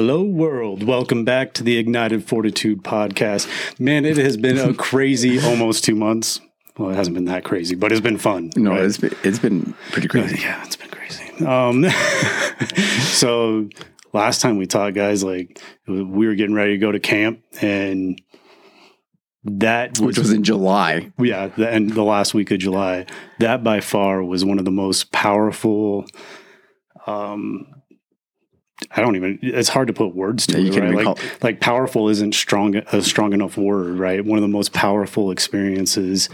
Hello, world. Welcome back to the Ignited Fortitude podcast. Man, it has been a crazy almost two months. Well, it hasn't been that crazy, but it's been fun. No, right? it's been, it's been pretty crazy. Yeah, it's been crazy. Um, so last time we talked, guys, like we were getting ready to go to camp, and that Which was in July. yeah, the, and the last week of July. That by far was one of the most powerful. Um, I don't even. It's hard to put words to Yeah, it, right? Like, like powerful isn't strong a strong enough word, right? One of the most powerful experiences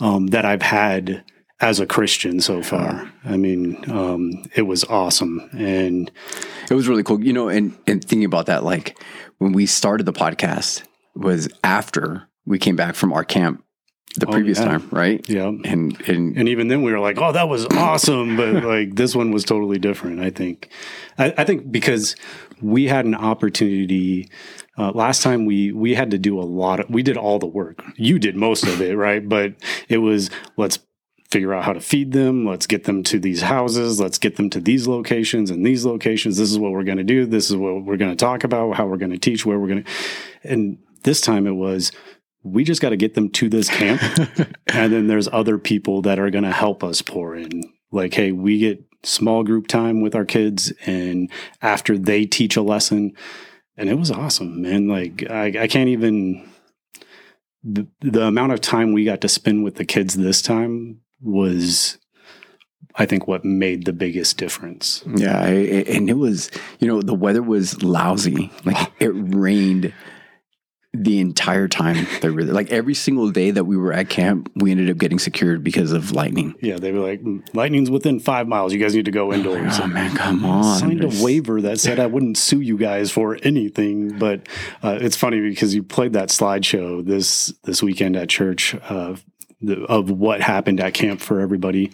um, that I've had as a Christian so far. I mean, um, it was awesome, and It was really cool. You know, and, and thinking about that, like when we started the podcast was after we came back from our camp the Oh, previous yeah. time, right? yeah. And and And even then, we were like, "Oh, that was awesome!" But like this one was totally different. I think, I, I think because we had an opportunity. Uh, last time we we had to do a lot of. We did all the work. You did most of it, right? But it was let's figure out how to feed them. Let's get them to these houses. Let's get them to these locations and these locations. This is what we're going to do. This is what we're going to talk about. How we're going to teach. Where we're going to. And this time it was. We just got to get them to this camp. And then there's other people that are going to help us pour in. Like hey we get small group time with our kids and after they teach a lesson and it was awesome man. Like i, I can't even the, the amount of time we got to spend with the kids this time was i think what made the biggest difference. Yeah, I, and it was you know the weather was lousy. Like ah. it rained the entire time. That we like every single day that we were at camp, we ended up getting secured because of lightning. yeah they were like lightning's within five miles you guys need to go indoors Oh man, come on! signed a waiver that said I wouldn't sue you guys for anything. But uh, it's funny because you played that slideshow this this weekend at church. Uh, the, of what happened at camp for everybody,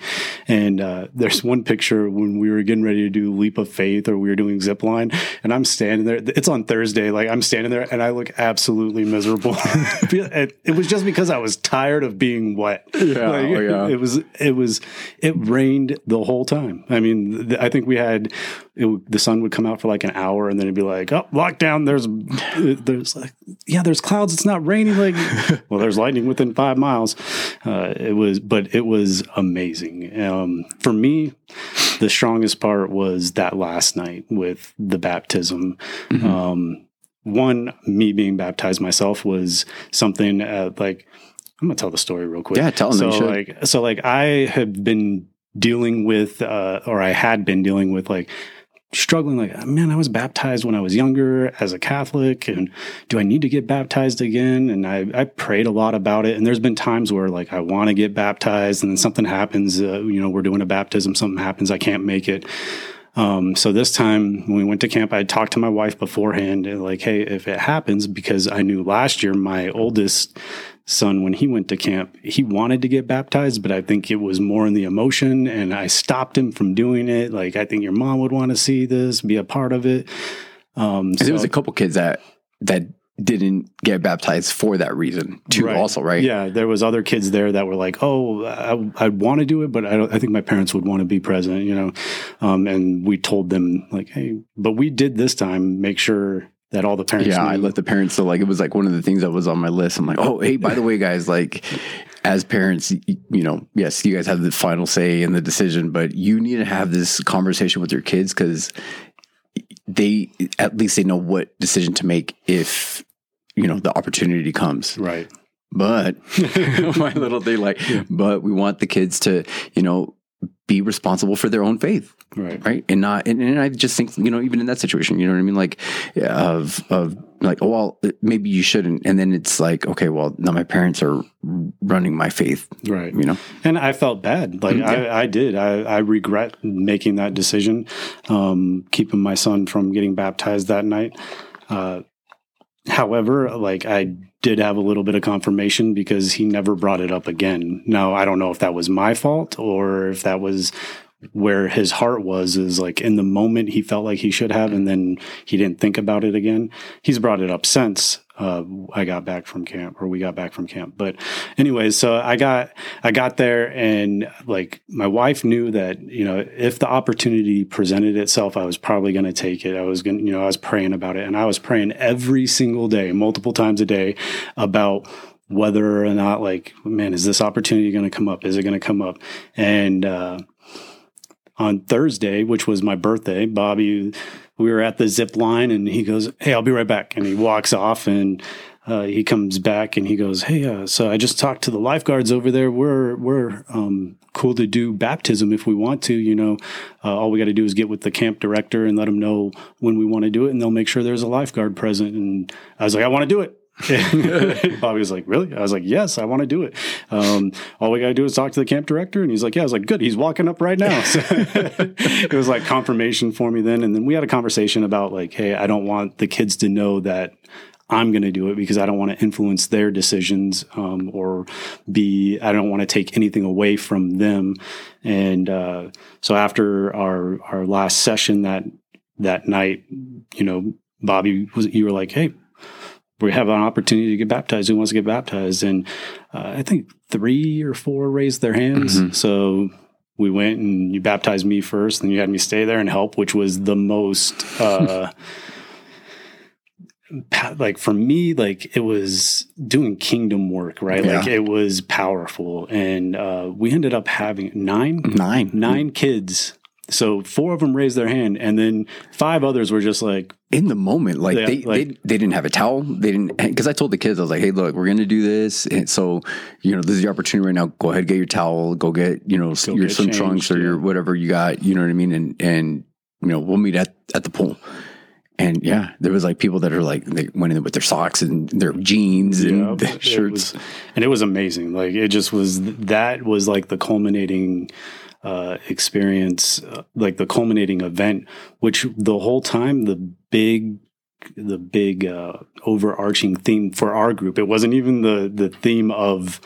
and uh, there's one picture when we were getting ready to do leap of faith or we were doing zip line, and I'm standing there. It's on Thursday, like I'm standing there and I look absolutely miserable. it, it was just because I was tired of being wet. Yeah, Like, oh, yeah. it was it was it rained the whole time. I mean, th- I think we had it, the sun would come out for like an hour, and then it'd be like, "Oh, lockdown." There's there's like yeah, there's clouds. It's not raining. Like well, there's lightning within five miles. Uh, it was, but it was amazing. Um, for me, the strongest part was that last night with the baptism. Mm-hmm. Um, one, me being baptized myself was something uh, like I'm gonna tell the story real quick. Yeah, tell 'em, So like, so like I have been dealing with, uh, or I had been dealing with like struggling. Like, man, I was baptized when I was younger as a Catholic, and do I need to get baptized again? And I I prayed a lot about it. And there's been times where like I want to get baptized, and then something happens. Uh, you know, we're doing a baptism, something happens, I can't make it. Um, so this time when we went to camp, I talked to my wife beforehand and like, hey, if it happens, because I knew last year my oldest son, when he went to camp, he wanted to get baptized, but I think it was more in the emotion and I stopped him from doing it. Like, I think your mom would want to see this, be a part of it. Um, And there was a couple kids that that didn't get baptized for that reason too. Right. Also, right? Yeah, there was other kids there that were like, "Oh, I, I want to do it, but I don't. I think my parents would want to be present." You know, um, and we told them like, "Hey," but we did this time make sure that all the parents. Yeah, I let the parents know. Like it was like one of the things that was on my list. I'm like, oh, hey, by the way, guys, like as parents, you know, yes, you guys have the final say in the decision, but you need to have this conversation with your kids because they at least they know what decision to make if you know the opportunity comes. right. But my little thing, like, but we want the kids to, you know, be responsible for their own faith Right. right and not and, and i just think you know even in that situation you know what i mean like of of like oh well maybe you shouldn't and then it's like okay well now my parents are running my faith Right. you know And I felt bad. Like Mhm. I, I did. I, I regret making that decision, um, keeping my son from getting baptized that night. Uh, however, like I did have a little bit of confirmation because he never brought it up again. Now I don't know if that was my fault or if that was where his heart was is like in the moment he felt like he should have and then he didn't think about it again he's brought it up since uh, I got back from camp or we got back from camp. But anyways, so I got I got there and like my wife knew that you know if the opportunity presented itself, I was probably going to take it. I was going you know I was praying about it and I was praying every single day, multiple times a day about whether or not like man is this opportunity going to come up? Is it going to come up? And uh, on Thursday, which was my birthday, Bobby we were at the zip line and he goes, Hey, I'll be right back. And he walks off and uh, he comes back and he goes, Hey, uh, so I just talked to the lifeguards over there. We're, we're, um, cool to do baptism if we want to, you know, uh, all we got to do is get with the camp director and let them know when we want to do it. And they'll make sure there's a lifeguard present. And I was like, I want to do it. Bobby was like, "Really?" I was like, "Yes, I want to do it." Um, all we got to do is talk to the camp director, and he's like, "Yeah." I was like, "Good." He's walking up right now. So it was like confirmation for me then, and then we had a conversation about like, "Hey, I don't want the kids to know that I'm going to do it because I don't want to influence their decisions um, or be, I don't want to take anything away from them. And uh, so after our, our last session that, that night, you know, Bobby was, you were like, Hey, we have an opportunity to get baptized. Who wants to get baptized? And uh, I think three or four raised their hands. Mm-hmm. So we went and you baptized me first, and you had me stay there and help, which was the most, uh, like for me, like it was doing kingdom work, right? Yeah. Like it was powerful. And uh, we ended up having nine, nine, nine kids so four of them raised their hand, and then five others were just like in the moment, like, they, like, they they didn't have a towel. They didn't because I told the kids I was like, hey, look, we're gonna do this, and so you know this is your opportunity right now. Go ahead, get your towel. Go get you know go your swim trunks or yeah. your whatever you got. You know what I mean? And and you know we'll meet at at the pool. And yeah, there was like people that are like they went in with their socks and their jeans and yeah, shirts, it was, and it was amazing. Like it just was that was like the culminating uh, experience, uh, like the culminating event, which the whole time the big the big uh, overarching theme for our group. It wasn't even the the theme of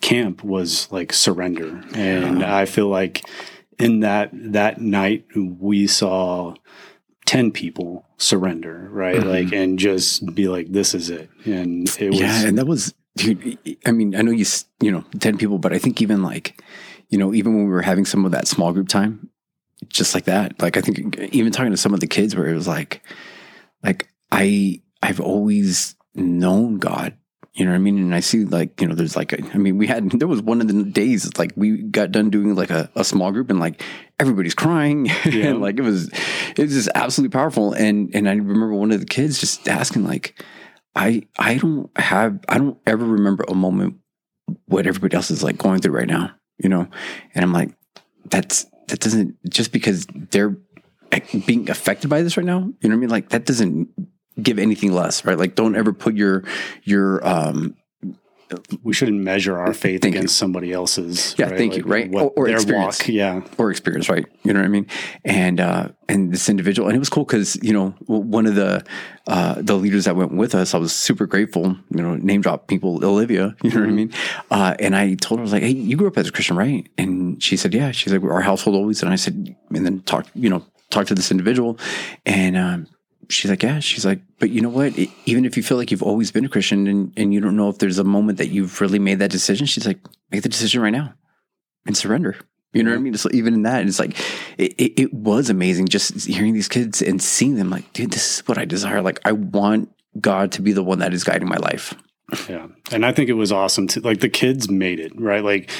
camp was like surrender, and yeah. I feel like in that that night we saw 10 people surrender right mm-hmm. like and just be like this is it and it was yeah and that was dude i mean i know you you know 10 people but i think even like you know, even when we were having some of that small group time, just like that, like I think even talking to some of the kids where it was like, like I, I've always known God, you know what I mean? And I see like, you know, there's like, a, I mean, we had, there was one of the days, like we got done doing like a, a small group and like everybody's crying yeah. and like it was, it was just absolutely powerful. And, and I remember one of the kids just asking like, I, I don't have, I don't ever remember a moment what everybody else is like going through right now you know? And I'm like, that's, that doesn't, just because they're being affected by this right now, you know what I mean? Like that doesn't give anything less, right? Like don't ever put your, your, um, we shouldn't measure our faith thank against you. somebody else's. Yeah, right? thank like you. Right, or, or experience. Walk, yeah, or experience. Right, you know what I mean. And uh, and this individual, and it was cool because you know one of the uh, the leaders that went with us, I was super grateful. You know, name drop people, Olivia. You know mm-hmm. what I mm-hmm. mean. Uh, and I told her, I was like, "Hey, you grew up as a Christian, right?" And she said, "Yeah." She's like, "Our household always." And I said, and then talked, you know, talked to this individual, and um, she's like, yeah. She's like, but you know what? It, even if you feel like you've always been a Christian and, and you don't know if there's a moment that you've really made that decision, she's like, make the decision right now and surrender. You know what I mean? So even in that, it's like it, it, it, was amazing just hearing these kids and seeing them. Like, dude, this is what I desire. Like, I want God to be the one that is guiding my life. Yeah, and I think it was awesome to like the kids made it right. Like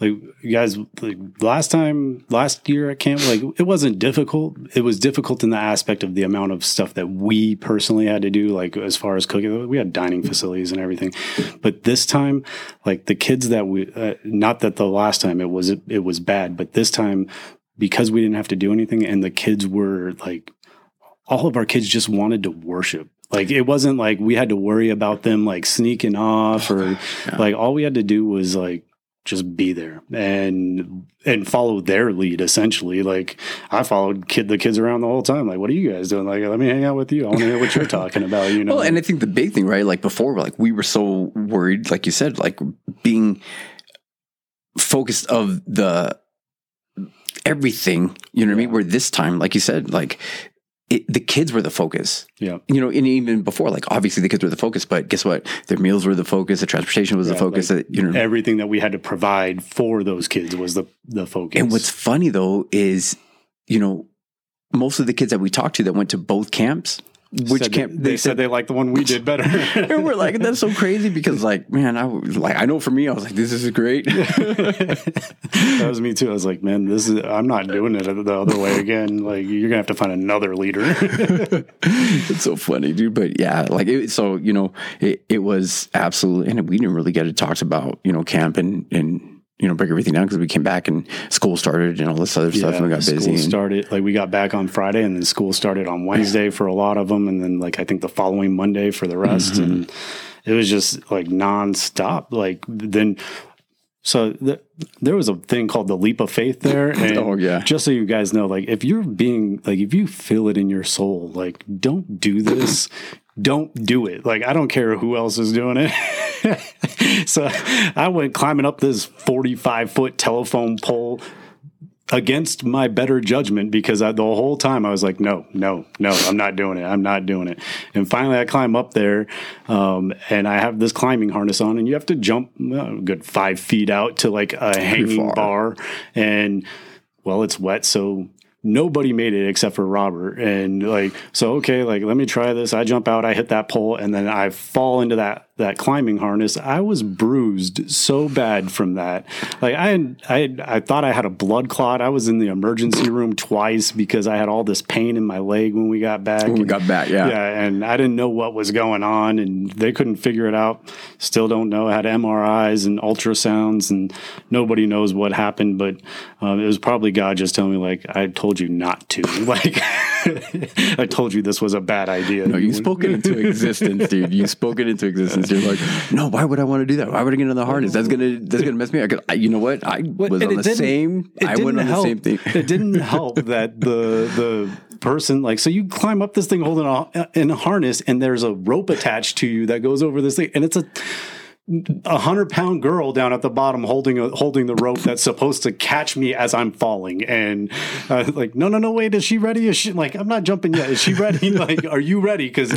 like you guys like last time last year at camp like it wasn't difficult. It was difficult in the aspect of the amount of stuff that we personally had to do like as far as cooking. We had dining facilities and everything. But this time like the kids that we uh, not that the last time it was it, it was bad but this time because we didn't have to do anything and the kids were like all of our kids just wanted to worship. Like it wasn't like we had to worry about them like sneaking off or yeah. like all we had to do was like just be there and and follow their lead essentially. Like i followed kid the kids around the whole time. Like what are you guys doing? Like let me hang out with you. I want to hear what you're talking about you know? Well and i think the big thing right like before like we were so worried like you said like being focused of the everything you know what i mean where this time like you said like it, the kids were the focus. Yeah. You know, and even before, like obviously the kids were the focus, but guess what? Their meals were the focus. The transportation was the focus. like you know, Everything that we had to provide for those kids was the the focus. And what's funny though is, you know, most of the kids that we talked to that went to both camps, which Said camp they, said they liked the one we did better. and we're like, that's so crazy because, like, man, I was like, I know for me, I was like, this is great. that was me too. I was like, man, this is I'm not doing it the other way again. Like you're gonna have to find another leader. it's so funny, dude. But yeah, like, it, so you know, it, it was absolutely, and we didn't really get it talked about, you know, camp and and you know break everything down because we came back and school started and all this other stuff and we got busy. started like we got back on Friday, and then school started on Wednesday for a lot of them, and then like I think the following Monday for the rest, Mm-hmm. and it was just like nonstop. Like then. So th- there was a thing called the leap of faith there, and Oh, yeah. just so you guys know, like if you're being like if you feel it in your soul, like don't do this, don't do it. Like I don't care who else is doing it. so I went climbing up this 45 foot telephone pole against my better judgment because I, the whole time I was like, no, no, no, I'm not doing it. I'm not doing it. And finally, I climb up there, um, and I have this climbing harness on, and you have to jump uh, a good five feet out to like a hanging bar, and well, it's wet, so nobody made it except for Robert. And like, so okay, like let me try this. I jump out, I hit that pole, and then I fall into that that climbing harness. I was bruised so bad from that. Like I had, I had, I thought I had a blood clot. I was in the emergency room twice because I had all this pain in my leg when we got back. when we got back, yeah. Yeah, and I didn't know what was going on, and they couldn't figure it out. Still don't know. I had MRIs and ultrasounds, and nobody knows what happened. But um, it was probably God just telling me, like, I told you not to. Like, I told you this was a bad idea. No, you spoke it into existence, dude. You spoke it into existence. You're like, no, why would I want to do that? Why would I get in the harness? That's gonna that's gonna mess me up. I, you know what? I was And on the same. I went on help. the same thing. it didn't help that the the person like so you climb up this thing holding a, in a harness and there's a rope attached to you that goes over this thing and it's a a hundred pound girl down at the bottom holding a, holding the rope that's supposed to catch me as I'm falling. And uh, like no no no wait is she ready? Is she like I'm not jumping yet. Is she ready? Like are you ready? Because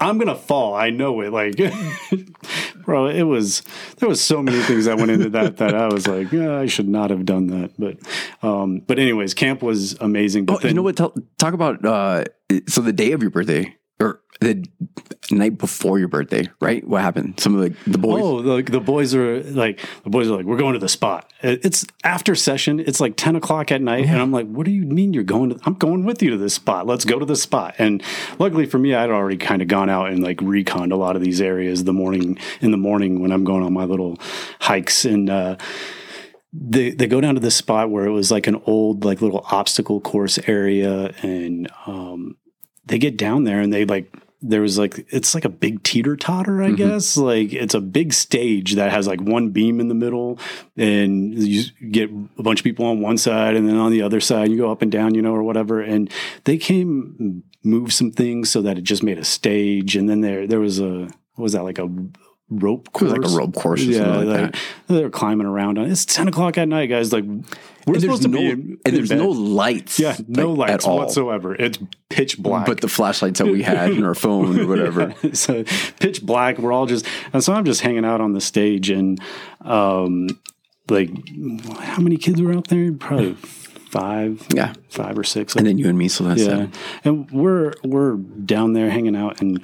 I'm gonna fall. I know it. Like bro it was there was so many things that went into that that I was like yeah, I should not have done that. But um but anyways camp was amazing but Oh, you know what? Tell, talk about uh, so the day of your birthday or the night before your birthday, right? What happened? Some of the the boys. Oh, like the boys are like the boys are like we're going to the spot. It's after session. It's like ten o'clock at night, and I'm like, "What do you mean you're going to? I'm going with you to this spot. Let's go to the spot." And luckily for me, I'd already kind of gone out and like reconned a lot of these areas the morning in the morning when I'm going on my little hikes and. uh they they go down to this spot where it was like an old like little obstacle course area and um they get down there and they like there was like it's like a big teeter totter i mm-hmm. guess. Like it's a big stage that has like one beam in the middle and you get a bunch of people on one side and then on the other side you go up and down you know or whatever. And they came and moved some things so that it just made a stage. And then there there was a what was that like a rope course like a rope course or yeah, something like like, that. they're climbing around on it's 10 o'clock at night guys like we're And supposed to no be in, and there's bed. no lights. yeah no like, lights at all. whatsoever it's pitch black But the flashlights that we had in our phone or whatever. so pitch black we're all just and so i'm just hanging out on the stage and um like how many kids were out there probably five Yeah. five or six And then you and me, so that's yeah, it. and we're we're down there hanging out, and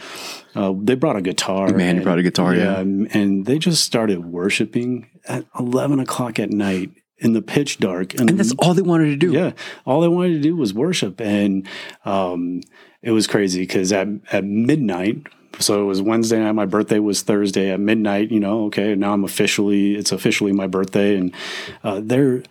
uh, they brought a guitar. Man, you and- brought a guitar, yeah. and they just started worshiping at eleven o'clock at night in the pitch dark, and, And that's all they wanted to do. yeah, all they wanted to do was worship, and um, it was crazy because at at midnight. So it was Wednesday night. My birthday was Thursday at midnight. You know, okay, now I'm officially it's officially my birthday, and uh, they're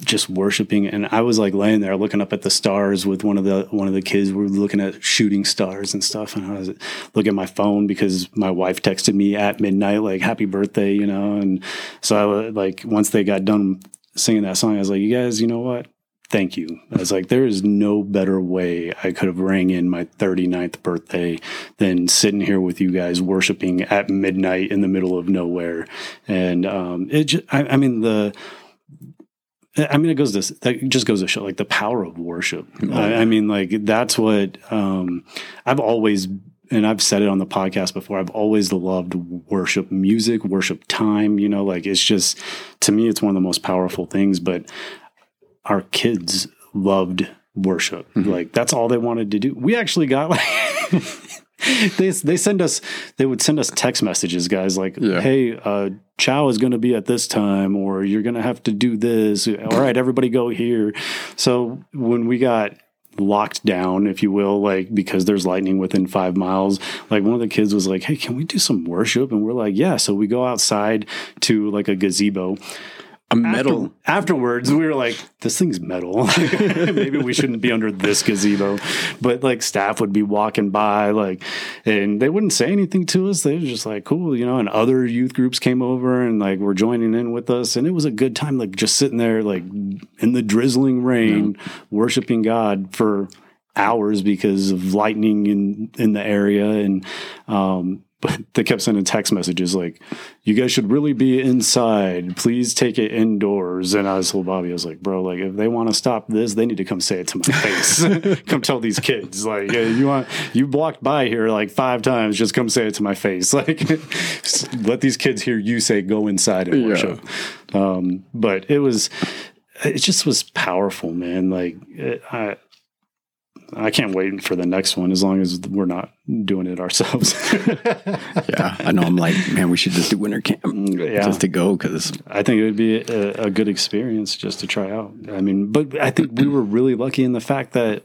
just worshiping. And I was like laying there looking up at the stars with one of the one of the kids. We were looking at shooting stars and stuff. And I was looking at my phone because my wife texted me at midnight like happy birthday you know? And so I was like once they got done singing that song I was like you guys you know what? Thank you. I was like there is no better way I could have rang in my 39th birthday than sitting here with you guys worshiping at midnight in the middle of nowhere. And um it just, I, I mean the I mean, it goes to that just goes to show like the power of worship. I, I mean, like that's what um, I've always and I've said it on the podcast before. I've always loved worship music, worship time. You know, like it's just to me, it's one of the most powerful things. But our kids loved worship. Like that's all they wanted to do. We actually got like. they they send us they would send us text messages guys like Yeah. hey uh chow is going to be at this time or you're going to have to do this. All right everybody go here. So when we got locked down if you will like because there's lightning within five miles like one of the kids was like hey can we do some worship? And we're like yeah. So we go outside to like a gazebo A metal. after- afterwards, we were like, "This thing's metal. Maybe we shouldn't be under this gazebo." But like, staff would be walking by, like, and they wouldn't say anything to us. They were just like, "Cool," you know. And other youth groups came over and like were joining in with us, and it was a good time. Like just sitting there, like in the drizzling rain, worshiping God for hours because of lightning in in the area and um they kept sending text messages like you guys should really be inside. Please take it indoors. And i was told bobby i was like bro like if they want to stop this they need to come say it to my face. Come tell these kids like yeah, you want you walked by here like five times just come say it to my face. Like let these kids hear you say go inside and Yeah. worship um but it was it just was powerful man. Like it, i I can't wait for the next one as long as we're not doing it ourselves. Yeah, I know. I'm like, man, we should just do winter camp mm, yeah. just to go because I think it would be a, a good experience just to try out. I mean, but I think we were really lucky in the fact that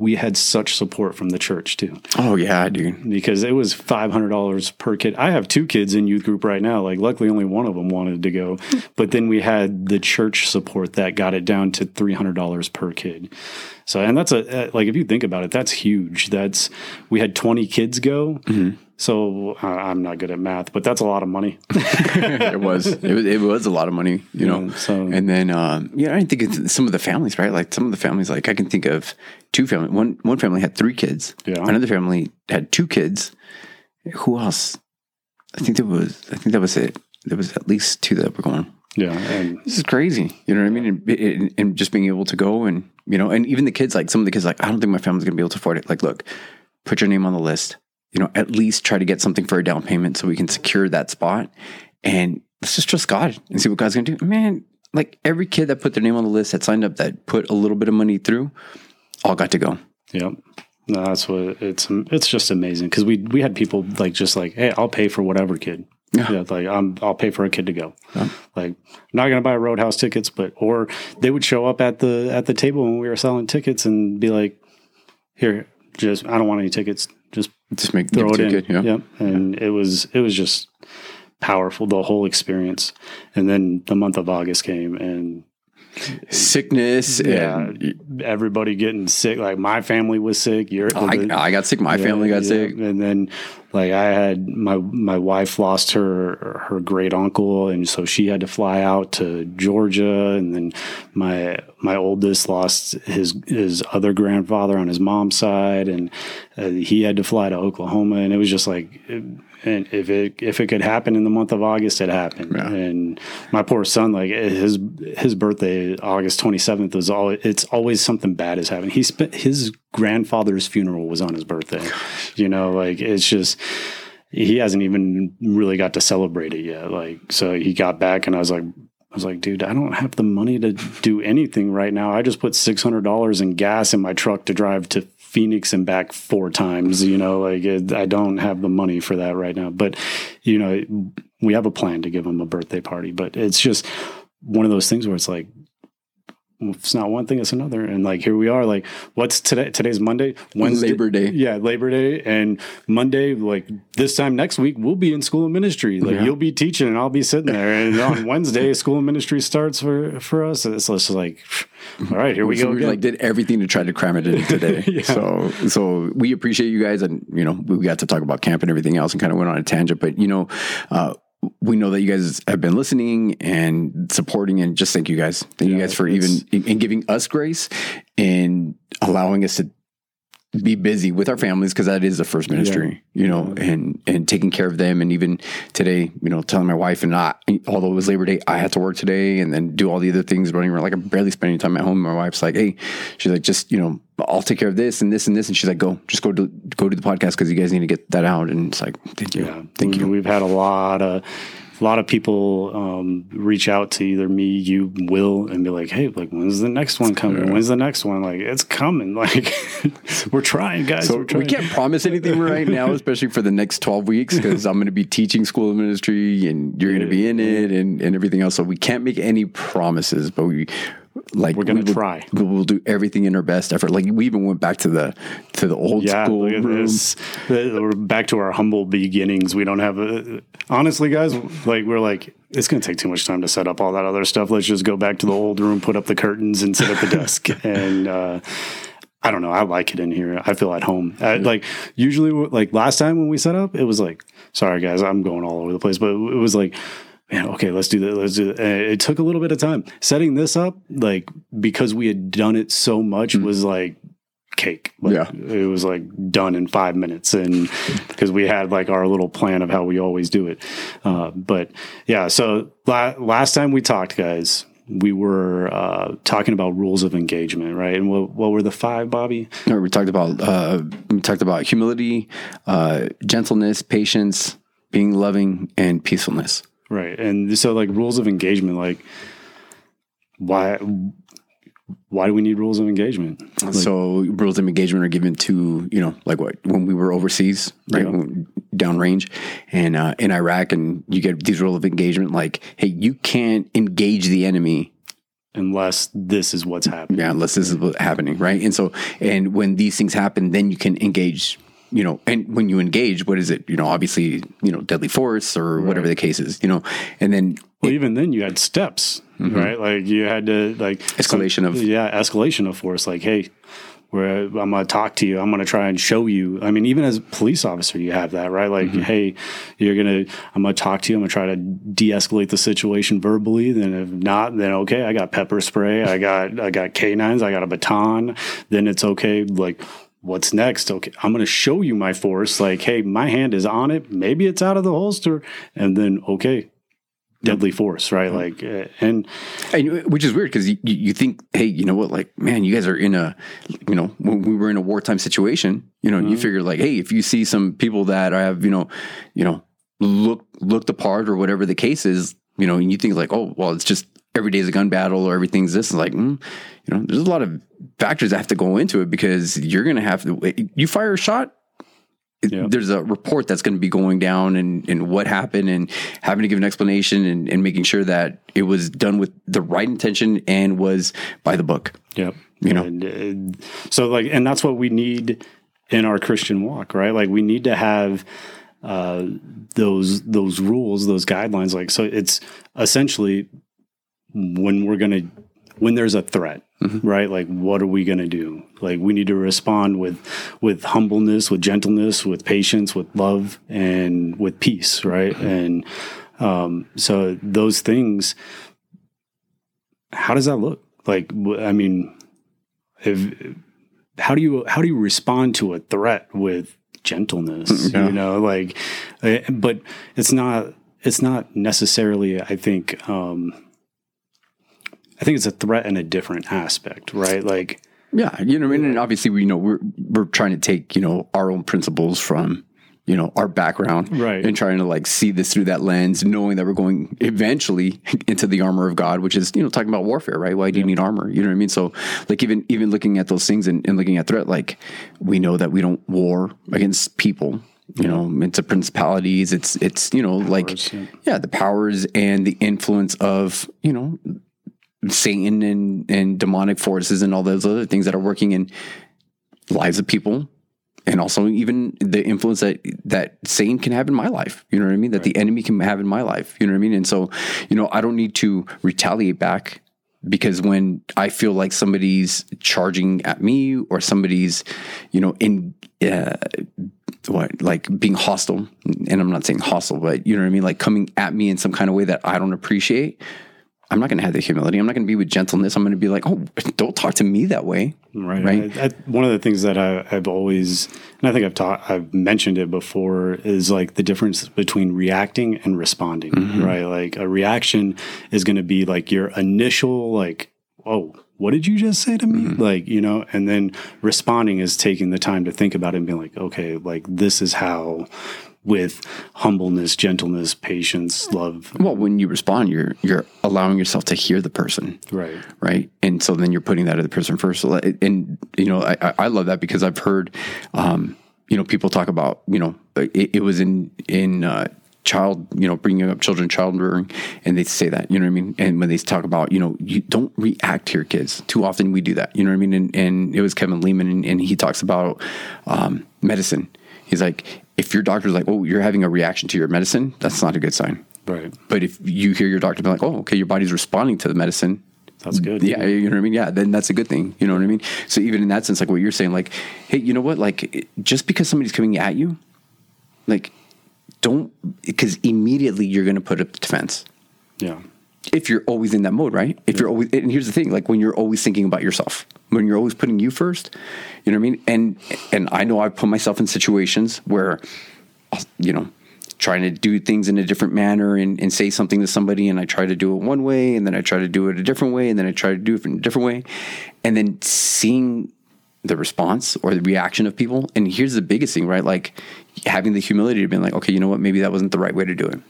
we had such support from the church too, oh yeah, dude. because it was five hundred dollars per kid. I have two kids in youth group right now. Like, luckily, only one of them wanted to go, but then we had the church support that got it down to three hundred dollars per kid. So, and that's a uh, like if you think about it, that's huge. That's we had twenty kids go. So uh, I'm not good at math, but that's a lot of money. it was it was it was a lot of money, you know. Yeah, so- and then um, yeah, I think it's some of the families, right? Like some of the families, like I can think of two family. One one family had three kids. Yeah. Another family had two kids. Who else? I think that was. I think that was it. There was at least two that were going. Yeah, and This is crazy. You know what I mean? And, and, and just being able to go and you know, and even the kids, like some of the kids, like I don't think my family's gonna be able to afford it. Like, look, put your name on the list. You know, at least try to get something for a down payment so we can secure that spot. And let's just trust God and see what God's gonna do. Man, like every kid that put their name on the list that signed up that put a little bit of money through, all got to go. Yep. No, that's what it's. It's just amazing because we we had people like just like, hey, I'll pay for whatever kid. Yeah. like I'm, I'll pay for a kid to go. Like, I'm not gonna buy Roadhouse tickets, but or they would show up at the at the table when we were selling tickets and be like, here, just I don't want any tickets, just Just make throw it in. kid, yeah. Yep. And it was it was just powerful the whole experience. And then the month of August came and Sickness yeah, and everybody getting sick. Like my family was sick. Your I, I got sick. My family got yeah. sick. and then like I had my my wife lost her her great uncle, and so she had to fly out to Georgia, and then my my oldest lost his his other grandfather on his mom's side, and uh, he had to fly to Oklahoma, and it was just like. And if it if it could happen in the month of August, it happened. Yeah. And my poor son, like his his birthday, August twenty seventh, was all. It's always something bad is happening. He spent his grandfather's funeral was on his birthday. You know, like it's just he hasn't even really got to celebrate it yet. Like so, he got back, and I was like. I was like, dude, I don't have the money to do anything right now. I just put six hundred dollars in gas in my truck to drive to Phoenix and back four times. You know, like it, I don't have the money for that right now. But you know, we have a plan to give him a birthday party. But it's just one of those things where it's like, it's not one thing, it's another. And like here we are. Like, what's today? Today's Monday. Wednesday, Labor Day. Yeah, Labor Day and Monday. Like this time next week, we'll be in school of ministry. Like Yeah. you'll be teaching, and I'll be sitting there. And on Wednesday, school of ministry starts for for us. And it's just like, all right, here we so go. we like did everything to try to cram it in today. Yeah. So so we appreciate you guys, and you know we got to talk about camp and everything else, and kind of went on a tangent. But you know, uh, we know that you guys have been listening and supporting, and just thank you guys. Thank you guys for even in giving us grace and allowing us to be busy with our families because that is the first ministry, you know, and and taking care of them. And even today, you know, telling my wife and I, although it was Labor Day, I had to work today and then do all the other things running around. Like I'm barely spending time at home. My wife's like, hey, she's like, just you know, I'll take care of this and this and this. And she's like, go, just go to go to the podcast because you guys need to get that out. And it's like, thank you, Yeah, thank you. We've had a lot of a lot of people um, reach out to either me, you, Will, and be like, "Hey, like, when's the next one coming? When's the next one? Like, it's coming. Like, we're trying, guys. So we're trying. we can't promise anything right now, especially for the next 12 weeks, because I'm going to be teaching school of ministry and you're going to be in it and, and everything else. So we can't make any promises, but we like We're gonna we will- try. We will do everything in our best effort. Like we even went back to the to the old Yeah, school room. this. We're back to our humble beginnings. We don't have a. Honestly, guys, like we're like, it's going to take too much time to set up all that other stuff. Let's just go back to the old room, put up the curtains, and sit at the desk. And uh, I don't know. I like it in here. I feel at home. I, like usually, like last time when we set up, it was like, sorry guys, I'm going all over the place, but it was like. Man, okay, let's do that. Let's do that. It took a little bit of time setting this up, like because we had done it so much, was like cake. Like, Yeah. it was like done in five minutes, and because we had like our little plan of how we always do it. Uh, but yeah, so la- last time we talked, guys, we were uh, talking about rules of engagement, right? And what, what were the five, Bobby? No, we talked about uh, we talked about humility, uh, gentleness, patience, being loving, and peacefulness. Right, and so like rules of engagement, like why why do we need rules of engagement? so rules of engagement are given to you know like what when we were overseas right Yeah. downrange and uh, in Iraq and you get these rules of engagement like hey you can't engage the enemy Unless this is what's happening. yeah unless this is what's happening right and so and when these things happen then you can engage you know and when you engage what is it you know obviously you know deadly force or whatever the case is you know and then Well, even then you had steps, mm-hmm. right? Like you had to like Escalation of- yeah, escalation of force. Like, hey, where I'm gonna talk to you, I'm gonna try and show you. I mean, even as a police officer, you have that, right? Like, mm-hmm. hey, you're gonna, I'm gonna talk to you. I'm gonna try to de-escalate the situation verbally. Then if not, then okay, I got pepper spray, I got, I got canines, I got a baton. Then it's okay. Like. What's next? Okay, I'm going to show you my force. Like, hey, my hand is on it. Maybe it's out of the holster, and then okay, deadly force, right? Mm-hmm. Like, uh, and And, uh, which is weird because you, you think, hey, you know what? Like, man, you guys are in a, you know, when we were in a wartime situation, you know, you mm-hmm. figure like, hey, if you see some people that have, you know, you know, look look the part or whatever the case is, you know, and you think like, oh, well, it's just every day's a gun battle or everything's this. Like, mm, you know, there's a lot of factors that have to go into it because you're gonna have to. You fire a shot, Yeah. there's a report that's going to be going down and, and what happened and having to give an explanation and, and making sure that it was done with the right intention and was by the book. Yep. You know? And, uh, so like, and that's what we need in our Christian walk, right? Like we need to have uh, those those rules, those guidelines. Like, so it's essentially when we're gonna when there's a threat, right? Like, what are we gonna do? Like, we need to respond with with humbleness, with gentleness, with patience, with love, and with peace, right? And um, so those things how does that look? Like, i mean, if how do you how do you respond to a threat with gentleness? Yeah. You know, like, eh, but it's not it's not necessarily. I think um, I think it's a threat in a different aspect, right? Like, Yeah. You know, I mean? and obviously we, you know, we're, we're trying to take, you know, our own principles from, you know, our background Right. and trying to like see this through that lens, knowing that we're going eventually into the armor of God, which is, you know, talking about warfare, right? Why do you need armor? You know what I mean? So like even, even looking at those things and, and looking at threat, like we know that we don't war against people. You know, it's a principalities. It's it's you know like yeah. yeah, the powers and the influence of you know Satan and and demonic forces and all those other things that are working in lives of people and also even the influence that that Satan can have in my life. You know what I mean? That the enemy can have in my life. You know what I mean? And so, you know, I don't need to retaliate back because when I feel like somebody's charging at me or somebody's, you know, in uh, what like being hostile, and I'm not saying hostile, but you know what I mean, like coming at me in some kind of way that I don't appreciate. I'm not going to have the humility. I'm not going to be with gentleness. I'm going to be like, oh, don't talk to me that way. Right. Right. I, I, one of the things that I, I've always, and I think I've taught, I've mentioned it before, is like the difference between reacting and responding. Mm-hmm. Right. Like a reaction is going to be like your initial, like, oh, what did you just say to me? Mm-hmm. Like, you know, and then responding is taking the time to think about it and being like, okay, like this is how, with humbleness, gentleness, patience, love. Well, when you respond, you're you're allowing yourself to hear the person. Right. right? And so then you're putting that other person first. And you know, I, I- I love that because I've heard, um, you know, people talk about, you know, it, it was in in uh, child, you know, bringing up children, child rearing, and they say that, you know what I mean? And when they talk about, you know, you don't react to your kids. Too often we do that, you know what I mean? And, and it was Kevin Leman, and, and he talks about um, medicine. He's like, if your doctor's like, oh, you're having a reaction to your medicine, that's not a good sign. Right. But if you hear your doctor be like, oh, okay, your body's responding to the medicine, That's good. yeah, you know what I mean? Yeah, then that's a good thing. You know what I mean? So even in that sense, like what you're saying, like, hey, you know what? Like, just because somebody's coming at you, like, don't because immediately you're going to put up a defense. Yeah. If you're always in that mode, right? If you're always, and here's the thing, like when you're always thinking about yourself, when you're always putting you first, you know what I mean? And and I know I've put myself in situations where, you know, trying to do things in a different manner and, and say something to somebody, and I try to do it one way, and then I try to do it a different way, and then I try to do it in a different way, and then seeing the response or the reaction of people. And here's the biggest thing, right? Like having the humility to be like, okay, you know what? Maybe that wasn't the right way to do it.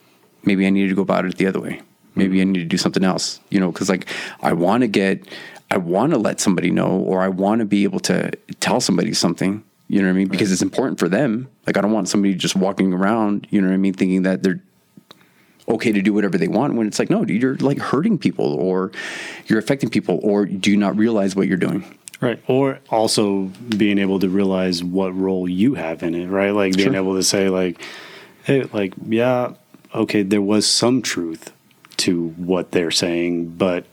Maybe I needed to go about it the other way. Maybe I need to do something else, you know, because like I want to get, I want to let somebody know, or I want to be able to tell somebody something, you know what I mean? Because it's important for them. Like I don't want somebody just walking around, you know what I mean, thinking that they're okay to do whatever they want when it's like, no, dude, you're like hurting people or you're affecting people, or do you not realize what you're doing? Right. Or also being able to realize what role you have in it, right? Like being Sure. able to say, like, hey, like, yeah, okay, there was some truth to what they're saying, but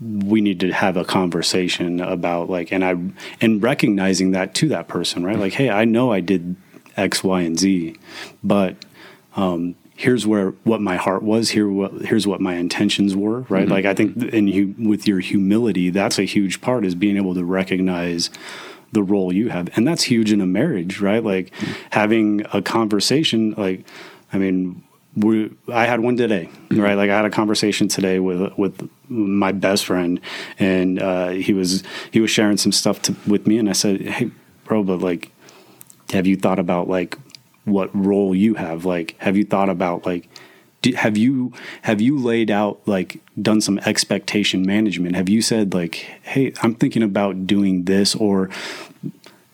we need to have a conversation about like and I and recognizing that to that person, right? Like, hey, I know I did X, Y, and Z, but um, here's where what my heart was. Here, what here's what my intentions were. Right. Like I think, and you with your humility, that's a huge part is being able to recognize the role you have, and that's huge in a marriage, right? Like having a conversation. Like, I mean. We, I had one today, right? Like I had a conversation today with with my best friend, and uh, he was he was sharing some stuff to, with me, and I said, "Hey, bro, but like, have you thought about like what role you have? Like have you thought about like do, have you have you laid out like done some expectation management? Have you said like hey i'm thinking about doing this or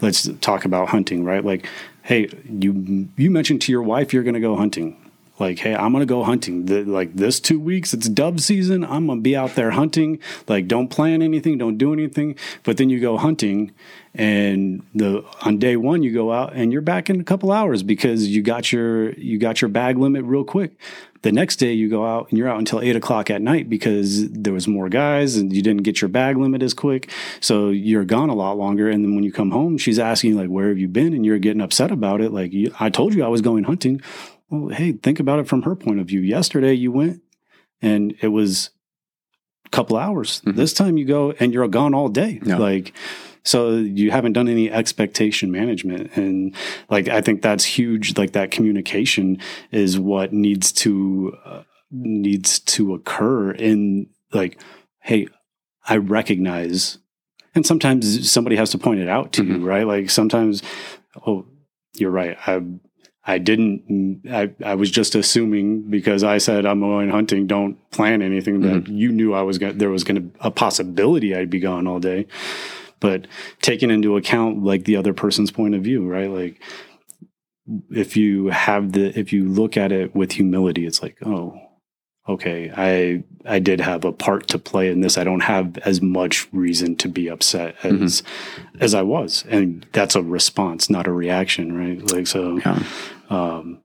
let's talk about hunting right? Like hey you you mentioned to your wife you're going to go hunting like hey i'm to go hunting. The, like this two weeks it's dove season. I'm to be out there hunting. Like don't plan anything don't do anything. But then you go hunting and the on day one you go out and you're back in a couple hours because you got your you got your bag limit real quick. The next day you go out and you're out until eight o'clock at night because there was more guys and you didn't get your bag limit as quick. So you're gone a lot longer. And then when you come home she's asking like where have you been? And you're getting upset about it. Like i told you i was going hunting well hey think about it from her point of view. Yesterday you went and it was a couple hours. This time you go and you're gone all day. Yeah. like so you haven't done any expectation management. And like i think that's huge. Like that communication is what needs to uh, needs to occur in like hey i recognize and sometimes somebody has to point it out to you right? Like sometimes oh you're right. I I didn't. I, I was just assuming because I said I'm going hunting. Don't plan anything that mm-hmm. you knew I was going. There was going to a possibility I'd be gone all day but taking into account like the other person's point of view right like if you have the if you look at it with humility it's like oh okay i i did have a part to play in this i don't have as much reason to be upset as mm-hmm. as i was and that's a response not a reaction right like so Yeah. Um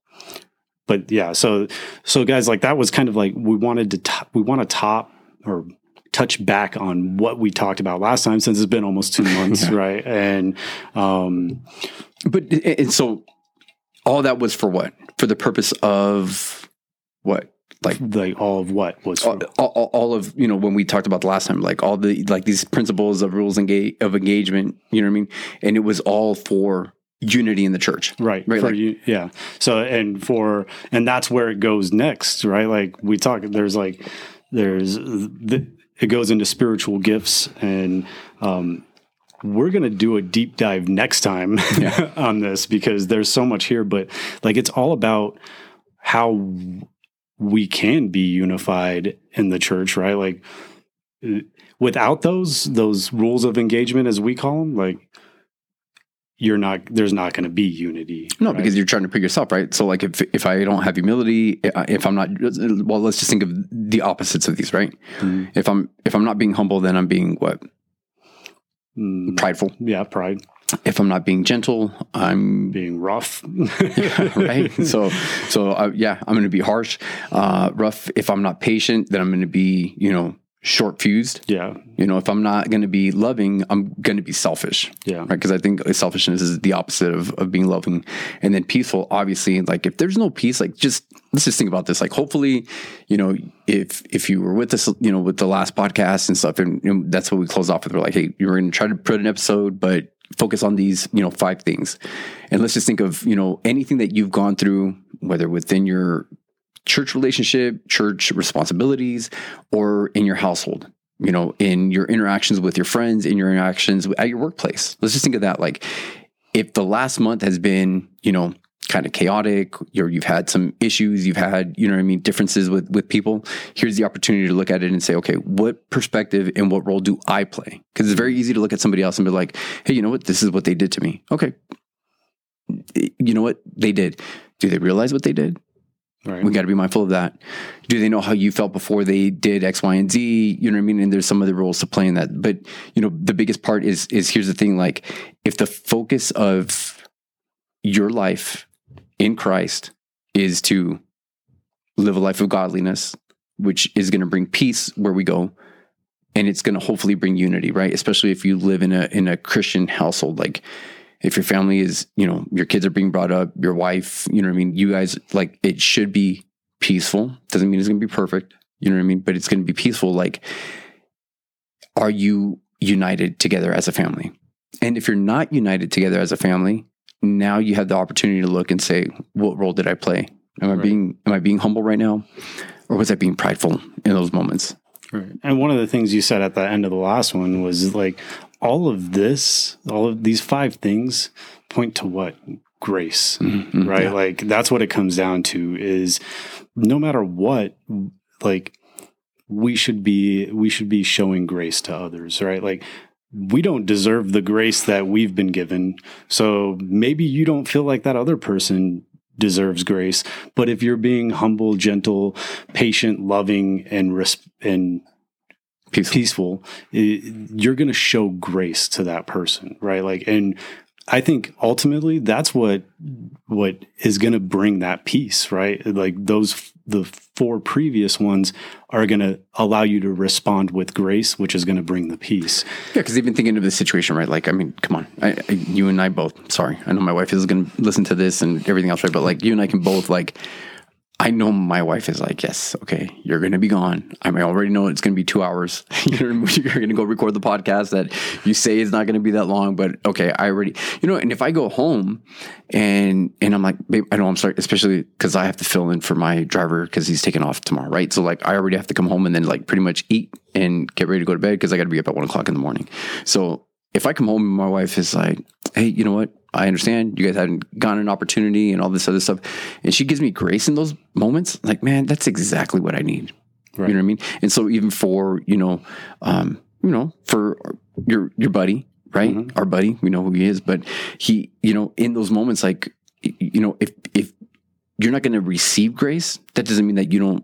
but yeah so so guys like that was kind of like we wanted to top, we want to top or touch back on what we talked about last time since it's been almost two months right and um But and so all that was for what? For the purpose of what? Like like all of what was all, all, all of you know when we talked about the last time, like all the like these principles of rules and engage, of engagement. You know what I mean? And it was all for unity in the church. right. Right, for like- you yeah. So and for and that's where it goes next right? Like we talk there's like there's the, it goes into spiritual gifts and um we're going to do a deep dive next time on this because there's so much here but like it's all about how we can be unified in the church right? Like without those those rules of engagement as we call them like you're not there's not going to be unity No, right? because you're trying to pick yourself, right? So, like, if if I don't have humility, if I'm not, well, let's just think of the opposites of these, right? Mhm. If I'm if I'm not being humble, then I'm being what Mm, prideful. yeah pride If I'm not being gentle, I'm being rough right. So so uh, yeah, I'm going to be harsh, uh, rough. If I'm not patient, then I'm going to be you know short fused. yeah You know, if I'm not going to be loving, I'm going to be selfish. yeah right? Because I think selfishness is the opposite of, of being loving. And then peaceful, obviously, like if there's no peace, like just let's just think about this. Like hopefully, you know, if if you were with us, you know, with the last podcast and stuff, and, and that's what we closed off with. We're like, hey, you're going to try to put an episode, but focus on these, you know, five things. And let's just think of, you know, anything that you've gone through, whether within your church relationship, church responsibilities, or in your household you know, in your interactions with your friends, in your interactions at your workplace. Let's just think of that. Like, if the last month has been, you know, kind of chaotic, or you've had some issues, you've had, you know what I mean, differences with with people, here's the opportunity to look at it and say, okay, what perspective and what role do I play? Because it's very easy to look at somebody else and be like, hey, you know what, this is what they did to me. Okay. You know what they did? Do they realize what they did? Right We got to be mindful of that. Do they know how you felt before they did X, Y, and Z? You know what I mean? And there's some other roles to play in that. But you know, the biggest part is is here's the thing: like, if the focus of your life in Christ is to live a life of godliness, which is going to bring peace where we go, and it's going to hopefully bring unity, right? Especially if you live in a in a Christian household, like if your family is, you know, your kids are being brought up, your wife, you know what I mean? You guys, like, it should be peaceful. Doesn't mean it's going to be perfect, you know what I mean? But it's going to be peaceful. Like, are you united together as a family? And if you're not united together as a family, now you have the opportunity to look and say, what role did I play? Am I being am I being humble right now? Or was I being prideful in those moments? Right. And one of the things you said at the end of the last one was like all of this, all of these five things point to what? Grace. Mhm. Right? Yeah. Like that's what it comes down to is no matter what, like we should be we should be showing grace to others, right? Like we don't deserve the grace that we've been given. So maybe you don't feel like that other person deserves grace, but if you're being humble, gentle, patient, loving and res- and Peaceful. peaceful, i- you're going to show grace to that person, right? Like, and I think ultimately that's what what is going to bring that peace, right? Like those the four previous ones are going to allow you to respond with grace, which is going to bring the peace. Yeah, because even thinking of the situation, right? Like, I mean, come on, I, I, you and I both. Sorry, I know my wife is going to listen to this and everything else, right? But like, you and I can both like. I know my wife is like, yes, okay, you're going to be gone. I mean, I already know it's going to be two hours. you're going to go record the podcast that you say is not going to be that long, but okay, I already, you know. And if I go home and and I'm like, babe, I know I'm sorry, especially because I have to fill in for my driver because he's taking off tomorrow, right? So like, I already have to come home and then like pretty much eat and get ready to go to bed because I got to be up at one o'clock in the morning. So if I come home and my wife is like, hey, you know what? I understand you guys hadn't gotten an opportunity and all this other stuff. And she gives me grace in those moments. Like, man, that's exactly what I need. Right. You know what I mean? And so even for, you know, um, you know, for your your buddy, right? Mhm. Our buddy, we know who he is, but he, you know, in those moments, like, you know, if if you're not going to receive grace, that doesn't mean that you don't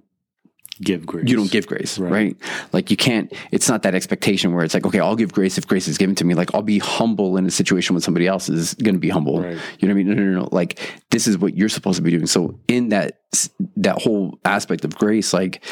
Give grace. you don't give grace, Right. right. Like you can't. It's not that expectation where it's like, okay, I'll give grace if grace is given to me. Like I'll be humble in a situation when somebody else is going to be humble. Right. You know what I mean? No, no, no, no. Like this is what you're supposed to be doing. So in that that whole aspect of grace, like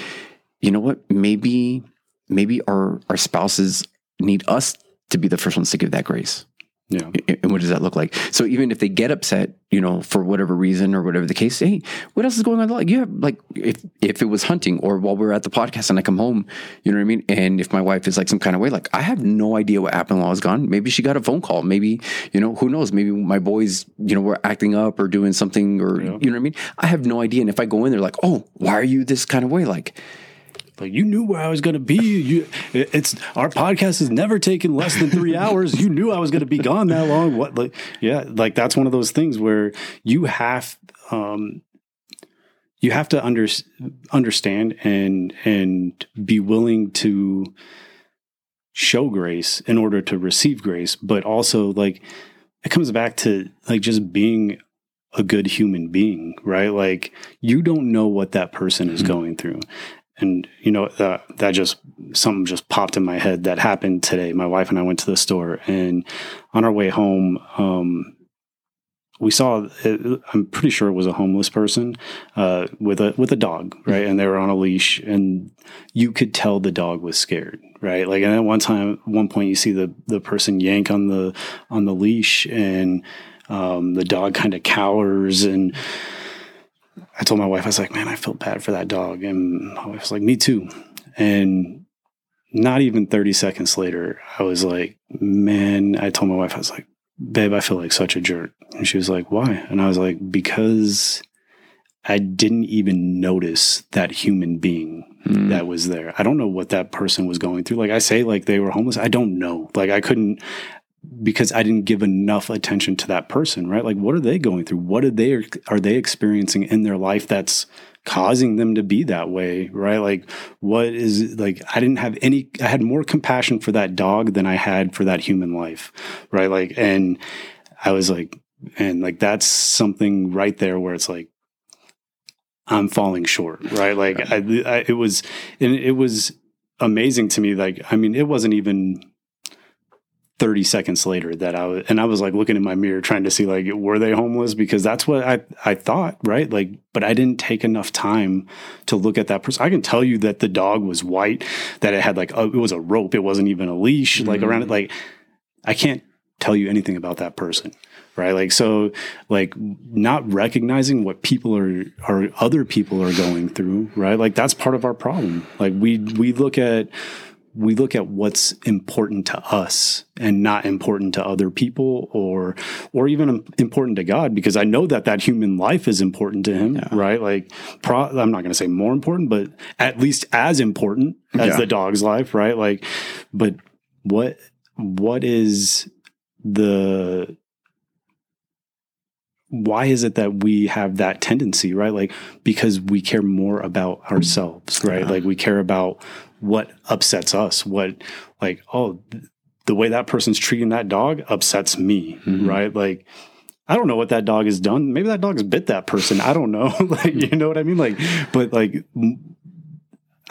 you know what? Maybe maybe our our spouses need us to be the first ones to give that grace. Yeah. And what does that look like? So even if they get upset, you know, for whatever reason or whatever the case, hey, what else is going on? Like you have like if if it was hunting or while we are at the podcast and I come home, you know what I mean? And if my wife is like some kind of way, like I have no idea what happened while I was gone. Maybe she got a phone call. Maybe, you know, who knows? Maybe my boys, you know, were acting up or doing something or Yeah. you know what I mean? I have no idea. And if I go in there like, oh, why are you this kind of way? Like, Like you knew where I was going to be. You, it's our podcast has never taken less than three hours. You knew I was going to be gone that long. What? Like, yeah, like that's one of those things where you have, um, you have to under, understand and and be willing to show grace in order to receive grace, but also like it comes back to like just being a good human being, right? Like you don't know what that person is Mhm. going through. And you know that that just something just popped in my head that happened today. My wife and I went to the store, and on our way home, um, we saw. I'm pretty sure it was a homeless person uh, with a with a dog, right? And they were on a leash, and you could tell the dog was scared, right? Like, and at one time, one point, you see the the person yank on the on the leash, and um, the dog kind of cowers and I told my wife, I was like, man, I felt bad for that dog. And my wife was like, me too. And not even 30 seconds later, I was like, man, I told my wife, I was like, babe, I feel like such a jerk. And she was like, why? And I was like, because I didn't even notice that human being mm, that was there. I don't know what that person was going through. Like I say, like they were homeless. I don't know. Like I couldn't because I didn't give enough attention to that person, right? Like what are they going through? What are they are they experiencing in their life that's causing them to be that way, right? Like what is like I didn't have any I had more compassion for that dog than I had for that human life, right? Like and I was like and like that's something right there where it's like I'm falling short, right? Like I, I it was and it was amazing to me like I mean it wasn't even 30 seconds later that I was, and I was like looking in my mirror trying to see like, were they homeless? Because that's what I, I thought, right? Like, but I didn't take enough time to look at that person. I can tell you that the dog was white, that it had like, a, it was a rope. It wasn't even a leash like around it. Mm. Like, I can't tell you anything about that person. Right. Like, so like not recognizing what people are, or other people are going through. Right. Like that's part of our problem. Like we, we look at, we look at what's important to us and not important to other people or or even important to God because I know that that human life is important to him right? Like pro, I'm not going to say more important but at least as important as Yeah. the dog's life right? Like but what what is the why is it that we have that tendency right? Like because we care more about ourselves right? Yeah. like we care about what upsets us what like oh th- the way that person's treating that dog upsets me Mhm. right like i don't know what that dog has done maybe that dog's bit that person i don't know like you know what i mean like but like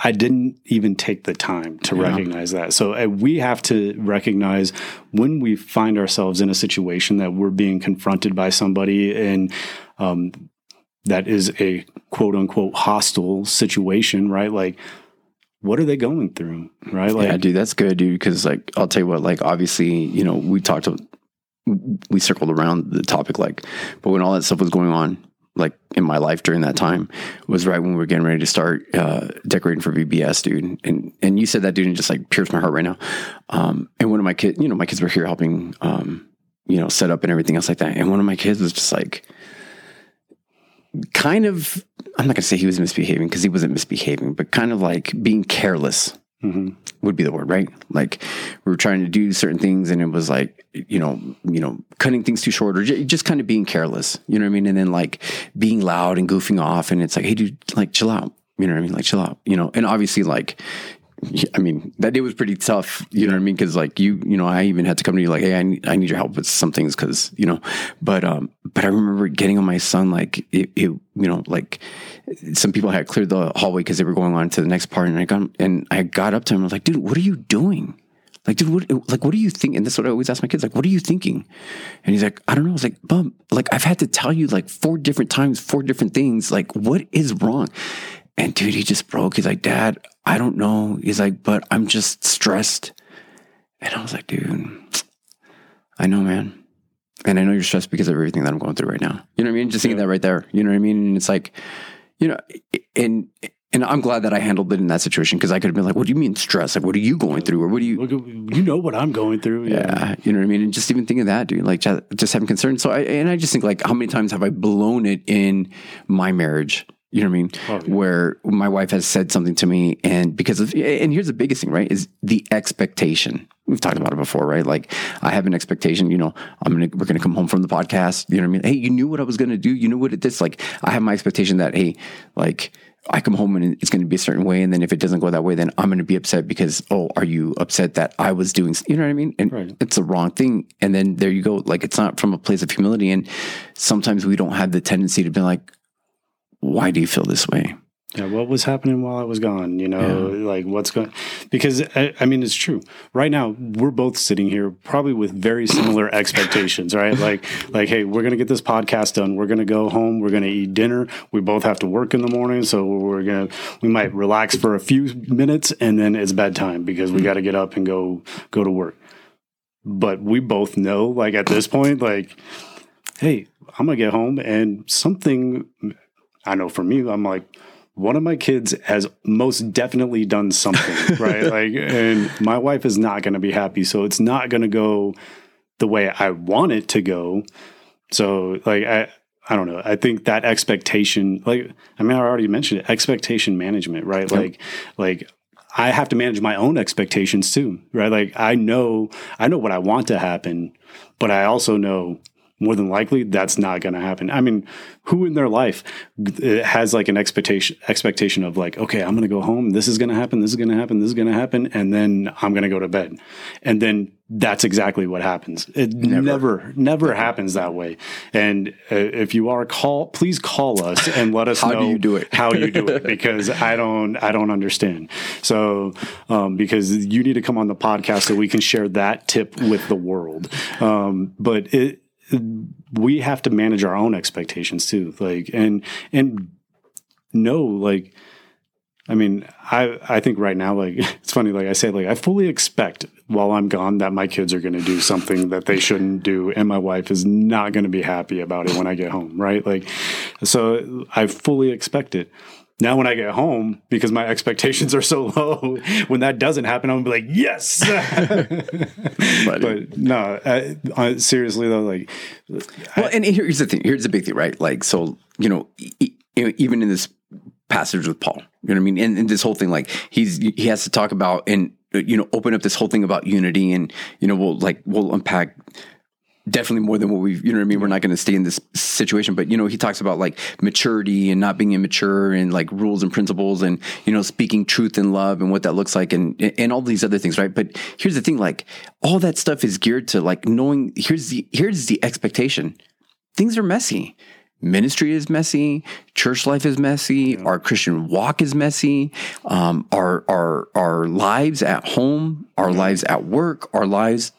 I didn't even take the time to Yeah. recognize that. So uh, we have to recognize when we find ourselves in a situation that we're being confronted by somebody and um, that is a quote unquote hostile situation, right? Like, what are they going through, right? Like, yeah, dude, that's good, dude. Because like, I'll tell you what, like, obviously, you know, we talked, we circled around the topic, like, but when all that stuff was going on, like in my life during that time, was right when we were getting ready to start uh, decorating for VBS, dude. And and you said that, dude, and just like pierced my heart right now. Um, and one of my kids, you know, my kids were here helping, um, you know, set up and everything else like that. And one of my kids was just like, kind of, I'm not gonna say he was misbehaving because he wasn't misbehaving, but kind of like being careless mhm. would be the word, right? Like we were trying to do certain things and it was like, you know, you know, cutting things too short or j- just kind of being careless, you know what I mean? And then like being loud and goofing off and it's like, hey dude, like chill out. You know what I mean? Like chill out, you know? And obviously like I mean, that day was pretty tough. You know what I mean? Because like you, you know, I even had to come to you like, hey, I need, I need your help with some things because you know. But um, but I remember getting on my son like it, it you know, like some people had cleared the hallway because they were going on to the next part, and I got and I got up to him. I was like, dude, what are you doing? Like, dude, what, like, what are you thinking? And that's what I always ask my kids. Like, what are you thinking? And he's like, I don't know. I was like, bum, like, I've had to tell you like four different times, four different things. Like, what is wrong? And dude, he just broke. He's like, Dad, I don't know. He's like, but I'm just stressed. And I was like, dude, I know, man. And I know you're stressed because of everything that I'm going through right now. You know what I mean? Just thinking Yeah. that right there. You know what I mean? And it's like, you know, and and I'm glad that I handled it in that situation because I could have been like, "What do you mean stress? Like, what are you going through, or what do you?" You know what I'm going through. Yeah, you know what I mean. And just even thinking of that, dude, like just, just having concern. So I and I just think like, how many times have I blown it in my marriage? You know what I mean? Oh, yeah. Where my wife has said something to me, and because of and here's the biggest thing, right? Is the expectation. We've talked about it before, right? Like I have an expectation. You know, I'm gonna we're gonna come home from the podcast. You know what I mean? Hey, you knew what I was gonna do. You knew what it is. Like I have my expectation that hey, like. I come home and it's going to be a certain way, and then if it doesn't go that way, then I'm going to be upset because oh, are you upset that I was doing? You know what I mean? And Right. it's the wrong thing. And then there you go. Like it's not from a place of humility. And sometimes we don't have the tendency to be like, why do you feel this way? Yeah, what was happening while I was gone? You know, like what's going? Because I, I mean, it's true. Right now, we're both sitting here probably with very similar expectations, right? Like, like, hey, we're gonna get this podcast done. We're gonna go home. We're gonna eat dinner. We both have to work in the morning, so we're gonna we might relax for a few minutes, and then it's bedtime because we hmm. got to get up and go go to work. But we both know, like at this point, like, hey, I'm gonna get home and something. I know for me, I'm like one of my kids has most definitely done something, right? Like, and my wife is not going to be happy. So it's not going to go the way I want it to go. So, like, I, I don't know. I think that expectation, like, I mean, I already mentioned it, expectation management, right? Like, like, I have to manage my own expectations too, right? Like, I know, I know what I want to happen, but I also know more than likely that's not going to happen. I mean, who in their life uh, has like an expectation expectation of like, okay, I'm going to go home. This is going to happen. This is going to happen. This is going to happen, and then I'm going to go to bed, and then that's exactly what happens. It never, never, happens that way. And uh, if you are call, please call us and let us How know do you do it? how you do it because I don't, I don't understand. So, um, because you need to come on the podcast so we can share that tip with the world. Um, but it we have to manage our own expectations too like and and know like i mean i i think right now like it's funny like i say like i fully expect while i'm gone that my kids are going to do something that they shouldn't do and my wife is not going to be happy about it when i get home right? Like so i fully expect it now when I get home, because my expectations are so low, when that doesn't happen, I'm gonna be like, yes. but no, uh, uh, seriously though, like Well, and here's the thing. Here's the big thing, right? Like, so you know, e- even in this passage with Paul, you know what I mean, and, and this whole thing, like he's he has to talk about and you know open up this whole thing about unity, and you know we'll like we'll unpack definitely more than what we've you know what I mean. We're not going to stay in this situation, but you know he talks about like maturity and not being immature and like rules and principles and you know speaking truth and love and what that looks like and and all these other things, right? But here's the thing, like all that stuff is geared to like knowing. Here's the here's the expectation. Things are messy. Ministry is messy. Church life is messy. Our Christian walk is messy. Um, our our our lives at home, our lives at work, our lives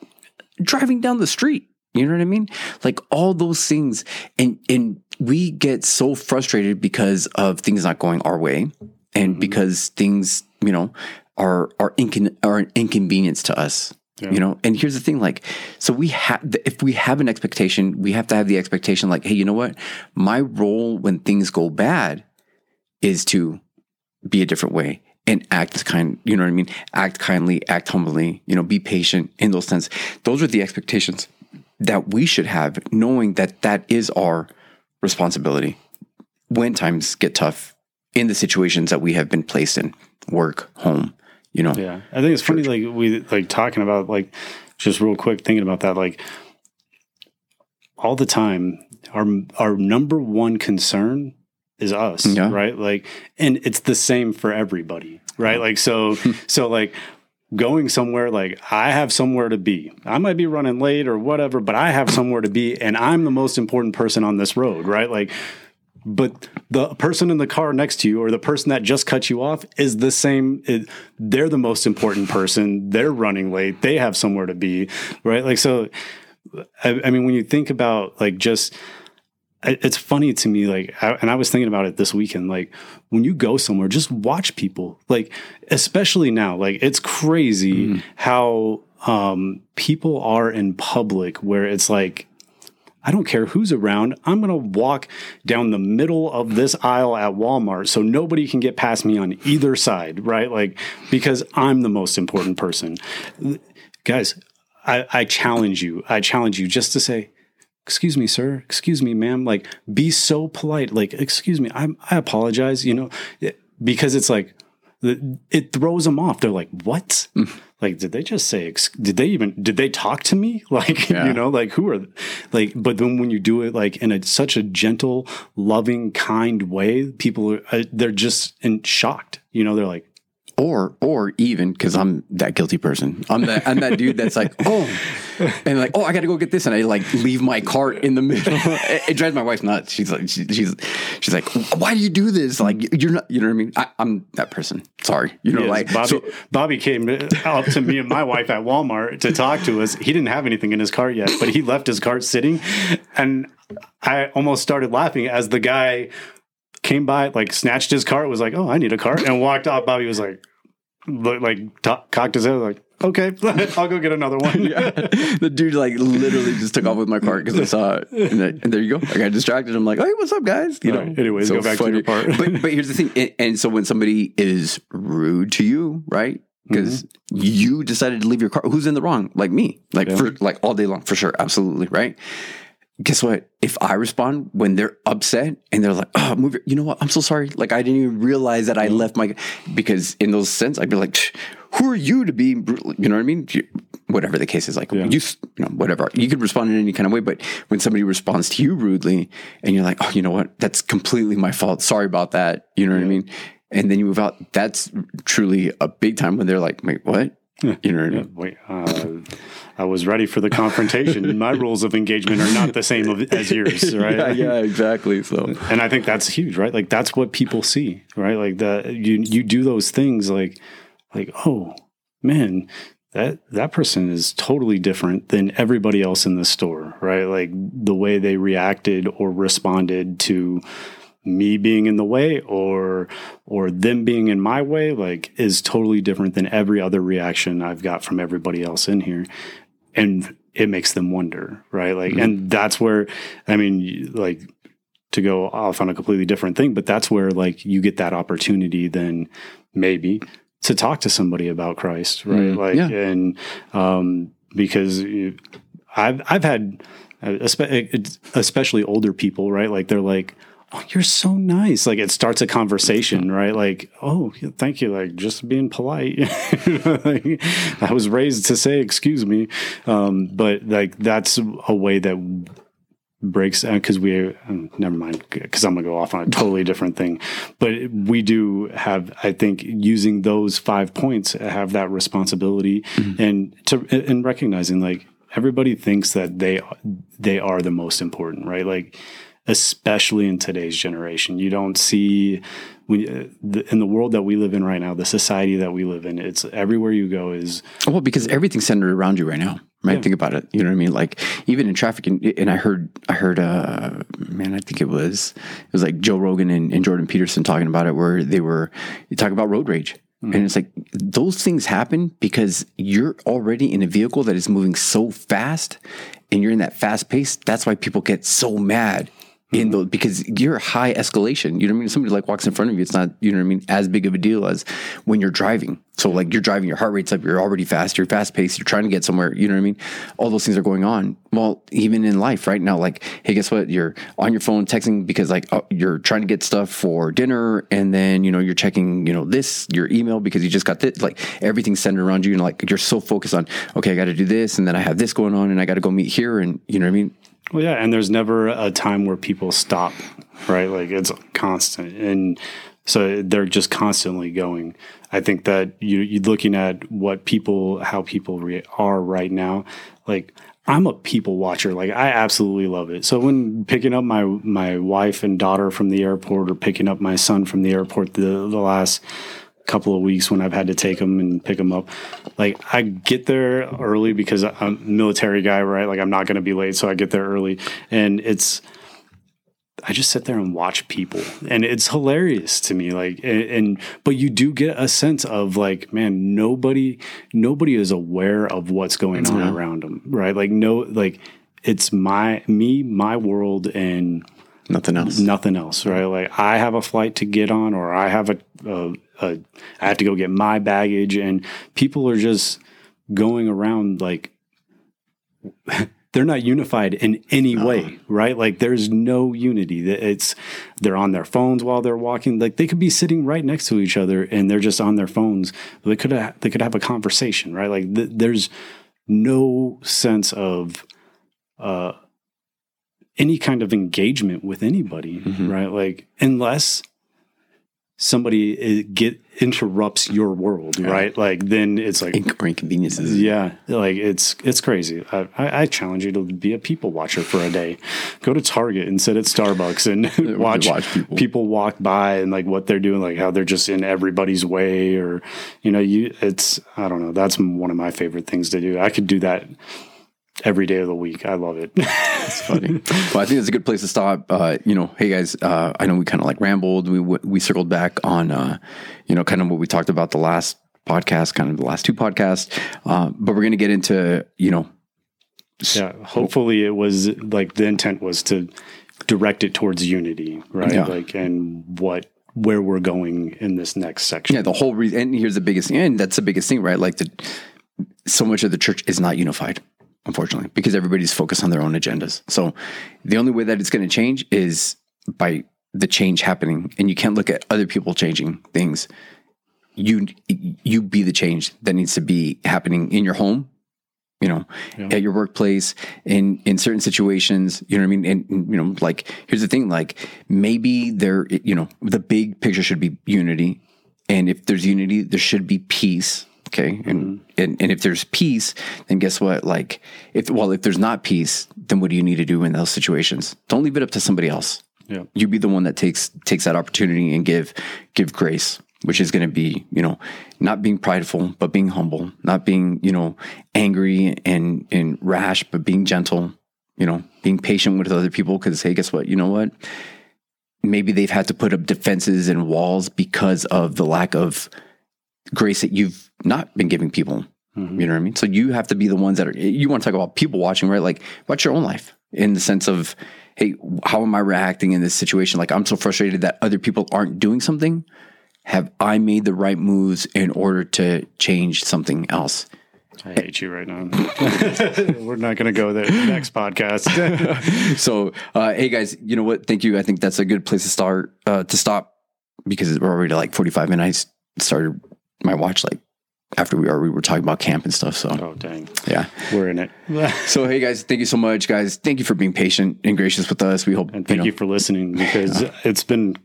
driving down the street. You know what I mean? Like all those things. And and we get so frustrated because of things not going our way and mm-hmm. because things, you know, are are incon- are an inconvenience to us. You know, and here's the thing like so we have if we have an expectation, we have to have the expectation like, hey, you know what? My role when things go bad is to be a different way and act kind, you know what I mean? Act kindly, act humbly, you know, be patient in those sense. Those are the expectations that we should have, knowing that that is our responsibility when times get tough in the situations that we have been placed in, work, home, you know. Yeah, I think it's funny. Like we like talking about like just real quick thinking about that. Like all the time, our our number one concern is us, Yeah. right? Like, and it's the same for everybody, right? Like so, so like going somewhere like I have somewhere to be. I might be running late or whatever, but I have somewhere to be and I'm the most important person on this road, right? Like but the person in the car next to you or the person that just cut you off is the same it, they're the most important person they're running late they have somewhere to be right like so I, I mean when you think about like just it's funny to me like I, and i was thinking about it this weekend like when you go somewhere just watch people like especially now like it's crazy how um, people are in public where it's like, I don't care who's around. I'm going to walk down the middle of this aisle at Walmart so nobody can get past me on either side, right? Like, because I'm the most important person. Guys, I, I challenge you. I challenge you just to say, excuse me, sir, excuse me, ma'am. Like, be so polite. Like, excuse me, I, I apologize, you know, because it's like, it throws them off. They're like, what? like, did they just say, did they even, did they talk to me? Like, Yeah. you know, like who are, like, but then when you do it like in a, such a gentle, loving, kind way, people are, uh, they're just in shocked, you know, they're like, or or even because I'm that guilty person. I'm that I'm that dude that's like, oh, and like, oh, I got to go get this, and I like leave my cart in the middle. it, it drives my wife nuts. She's like, she, she's she's like, why do you do this? Like, you're not, you know what I mean? I, I'm that person. Sorry, you know, Yes, like Bobby, so- Bobby came out to me and my wife at Walmart to talk to us. He didn't have anything in his cart yet, but he left his cart sitting, and I almost started laughing as the guy came by, like snatched his cart, was like, "Oh, I need a cart," and walked off. Bobby was like, look, like cocked his head, like, "Okay, I'll go get another one." the dude like literally just took off with my cart because I saw it, and, then- and there you go. I got distracted. I'm like, hey, what's up, guys? You know. right. Anyways, go back to your part. but but here's the thing, and, and so when somebody is rude to you, right? Mm-hmm. Because you decided to leave your car, who's in the wrong? Like me, like Yeah. for like all day long, for sure, absolutely, right? Guess what? If I respond when they're upset and they're like, "Oh, move your," you know what? I'm so sorry. Like I didn't even realize that I mm-hmm. left my because in those sense, I'd be like, "Who are you to be?" You know what I mean? Whatever the case is, like Yeah. you, you know, whatever. You could respond in any kind of way, but when somebody responds to you rudely, and you're like, "Oh, you know what? That's completely my fault. Sorry about that." You know what I mean? And then you move out. That's truly a big time when they're like, "Wait, what?" You know? Wait, uh, I was ready for the confrontation. My rules of engagement are not the same as yours, right? Yeah, yeah, exactly. So and I think that's huge, right? Like that's what people see, right? Like that you you do those things like like oh man, that that person is totally different than everybody else in the store, right? Like the way they reacted or responded to me being in the way or or them being in my way like is totally different than every other reaction I've got from everybody else in here. And it makes them wonder right? Like and that's where i mean like to go off on a completely different thing but that's where like you get that opportunity then maybe to talk to somebody about christ right? Mm, like yeah. and um because i've i've had uh, especially older people right? Like they're like oh you're so nice. Like it starts a conversation right? Like oh thank you like just being polite. Like, i was raised to say excuse me. Um but like that's a way that breaks because we um, never mind because i'm gonna go off on a totally different thing. But we do have i think using those five points have that responsibility and to and recognizing like everybody thinks that they they are the most important right? Like especially in today's generation you don't see when uh, the, in the world that we live in right now the society that we live in it's everywhere you go is Well, because everything's centered around you right now, right? Think about it. You know what I mean? Like even in traffic, and, and I heard, I heard, uh, man, I think it was, it was like Joe Rogan and, and Jordan Peterson talking about it, where they were talking about road rage. And it's like those things happen because you're already in a vehicle that is moving so fast and you're in that fast pace. That's why people get so mad in those because you're high escalation. You know what I mean? Somebody like walks in front of you, it's not, you know what I mean, as big of a deal as when you're driving. So like you're driving, your heart rate's up, you're already fast, you're fast paced, you're trying to get somewhere, you know what I mean? All those things are going on. Well, even in life right now, like, hey, guess what? You're on your phone texting because like oh, you're trying to get stuff for dinner and then, you know, you're checking, you know, this, your email because you just got this, like everything's centered around you and like you're so focused on, okay, I got to do this and then I have this going on and I got to go meet here and you know what I mean? Well, yeah, and there's never a time where people stop, right? Like it's constant, and so they're just constantly going. I think that you you looking at what people, how people re- are right now. Like I'm a people watcher. Like I absolutely love it. So when picking up my my wife and daughter from the airport, or picking up my son from the airport, the the last couple of weeks when I've had to take them and pick them up. Like I get there early because I'm a military guy, right? Like I'm not going to be late, so I get there early, and it's I just sit there and watch people, and it's hilarious to me. Like, and, and, but you do get a sense of like, man, nobody, nobody is aware of what's going on mm-hmm. around them, right? Like, no, like it's my me, my world, and Nothing else. nothing else, right? Like I have a flight to get on, or I have a, a, a I have to go get my baggage, and people are just going around like they're not unified in any way, right? Like there's no unity. That It's they're on their phones while they're walking. Like they could be sitting right next to each other, and they're just on their phones. They could have, they could have a conversation, right? Like th- there's no sense of uh, any kind of engagement with anybody, mm-hmm. right? Like unless somebody eh, get interrupts your world, right? Like then it's like inconveniences. yeah, like it's it's crazy. I, I, I challenge you to be a people watcher for a day. Go to Target and sit at Starbucks and watch, watch people. people. walk by and like what they're doing, like how they're just in everybody's way, or you know, you. It's I don't know. That's one of my favorite things to do. I could do that every day of the week. I love it. It's funny. well, I think it's a good place to stop. Uh, you know, hey guys, uh, I know we kind of like rambled. We we circled back on, uh, you know, kind of what we talked about the last podcast, kind of the last two podcasts. Uh, but we're going to get into, you know, yeah. Hopefully, it was like the intent was to direct it towards unity, right? Yeah. Like and what where we're going in this next section. yeah, the whole reason. And here's the biggest and that's the biggest thing, right? Like the so much of the church is not unified, unfortunately, because everybody's focused on their own agendas. So the only way that it's going to change is by the change happening, and you can't look at other people changing things. You you be the change that needs to be happening in your home. You know, at your workplace, in in certain situations, you know what I mean. And and, you know, like here's the thing: like maybe there, you know, the big picture should be unity, and if there's unity, there should be peace. Okay. And, mm-hmm. and, and if there's peace, then guess what? Like, if, well, if there's not peace, then what do you need to do in those situations? Don't leave it up to somebody else. Yeah. You be the one that takes, takes that opportunity and give, give grace, which is going to be, you know, not being prideful, but being humble, not being, you know, angry and, and rash, but being gentle, you know, being patient with other people. Cause hey, guess what? You know what? maybe they've had to put up defenses and walls because of the lack of grace that you've not been giving people. You know what I mean? So you have to be the ones that are, you want to talk about people watching, right? Like, watch your own life in the sense of, hey, how am I reacting in this situation? Like, I'm so frustrated that other people aren't doing something. Have I made the right moves in order to change something else? I hate you right now. We're not going to go there. Next podcast. so uh, hey guys you know what thank you i think that's a good place to start uh, to stop because we're already like 45 minutes i started my watch like after we already were talking about camp and stuff so. Oh, dang. yeah. We're in it. so hey guys thank you so much guys. Thank you for being patient and gracious with us. We hope And thank know, you for listening because it's been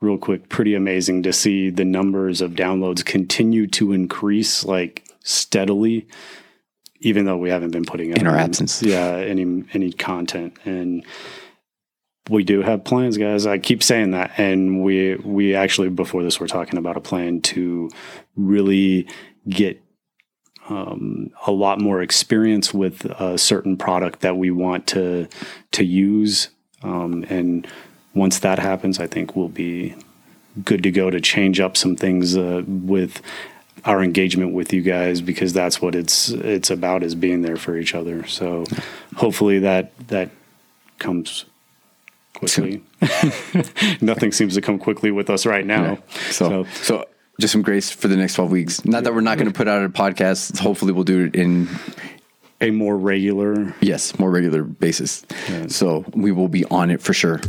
real quick pretty amazing to see the numbers of downloads continue to increase like steadily even though we haven't been putting In our absence. yeah any any content. And we do have plans guys. I keep saying that and we we actually before this we're talking about a plan to really get um, a lot more experience with a certain product that we want to to use. Um, and once that happens i think we'll be good to go to change up some things uh, with our engagement with you guys because that's what it's it's about is being there for each other. So hopefully that that comes quickly nothing seems to come quickly with us right now so, so just some grace for the next 12 weeks not that we're not going to put out a podcast hopefully we'll do it in a more regular Yes, more regular basis. So we will be on it for sure.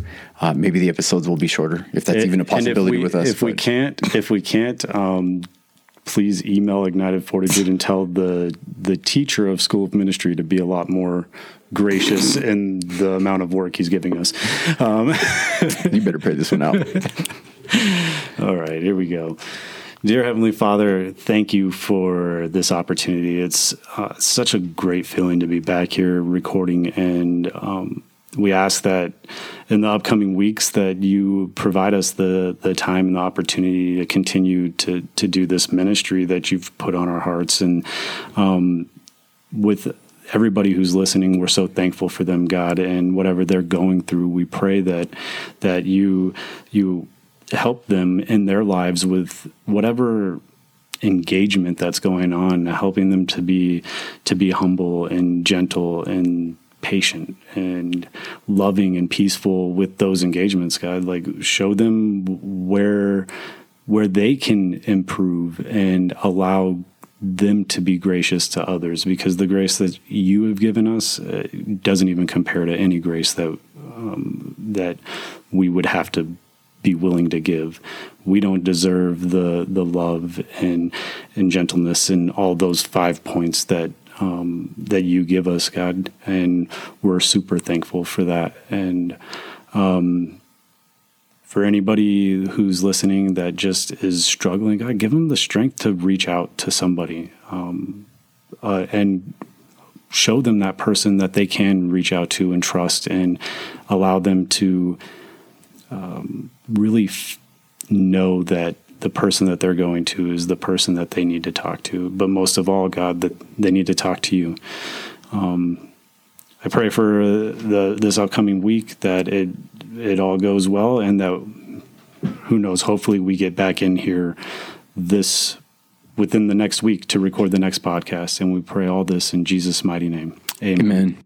Uh, maybe the episodes will be shorter if that's even a possibility we- with us. If we can't, if we can't, um, please email Ignited Fortitude and tell the the teacher of School of Ministry to be a lot more gracious in the amount of work he's giving us. Um, you better pray this one out. all right, here we go. Dear Heavenly Father, thank you for this opportunity. It's uh, such a great feeling to be back here recording, and um, we ask that in the upcoming weeks that you provide us the the time and the opportunity to continue to to do this ministry that you've put on our hearts, and um, with everybody who's listening, we're so thankful for them, God, and whatever they're going through. We pray that that you you help them in their lives with whatever engagement that's going on, helping them to be to be humble and gentle and patient and loving and peaceful with those engagements god like show them where where they can improve and allow them to be gracious to others because the grace that you have given us uh, doesn't even compare to any grace that um, that we would have to be willing to give. We don't deserve the the love and and gentleness and all those five points that um, that you give us, God, and we're super thankful for that. And um, for anybody who's listening that just is struggling, God, give them the strength to reach out to somebody um, uh, and show them that person that they can reach out to and trust, and allow them to um, really f- know that the person that they're going to is the person that they need to talk to. But most of all, God, that they need to talk to you. Um, I pray for the this upcoming week that it it all goes well, and that who knows, hopefully we get back in here this within the next week to record the next podcast. And we pray all this in Jesus' mighty name. Amen. Amen.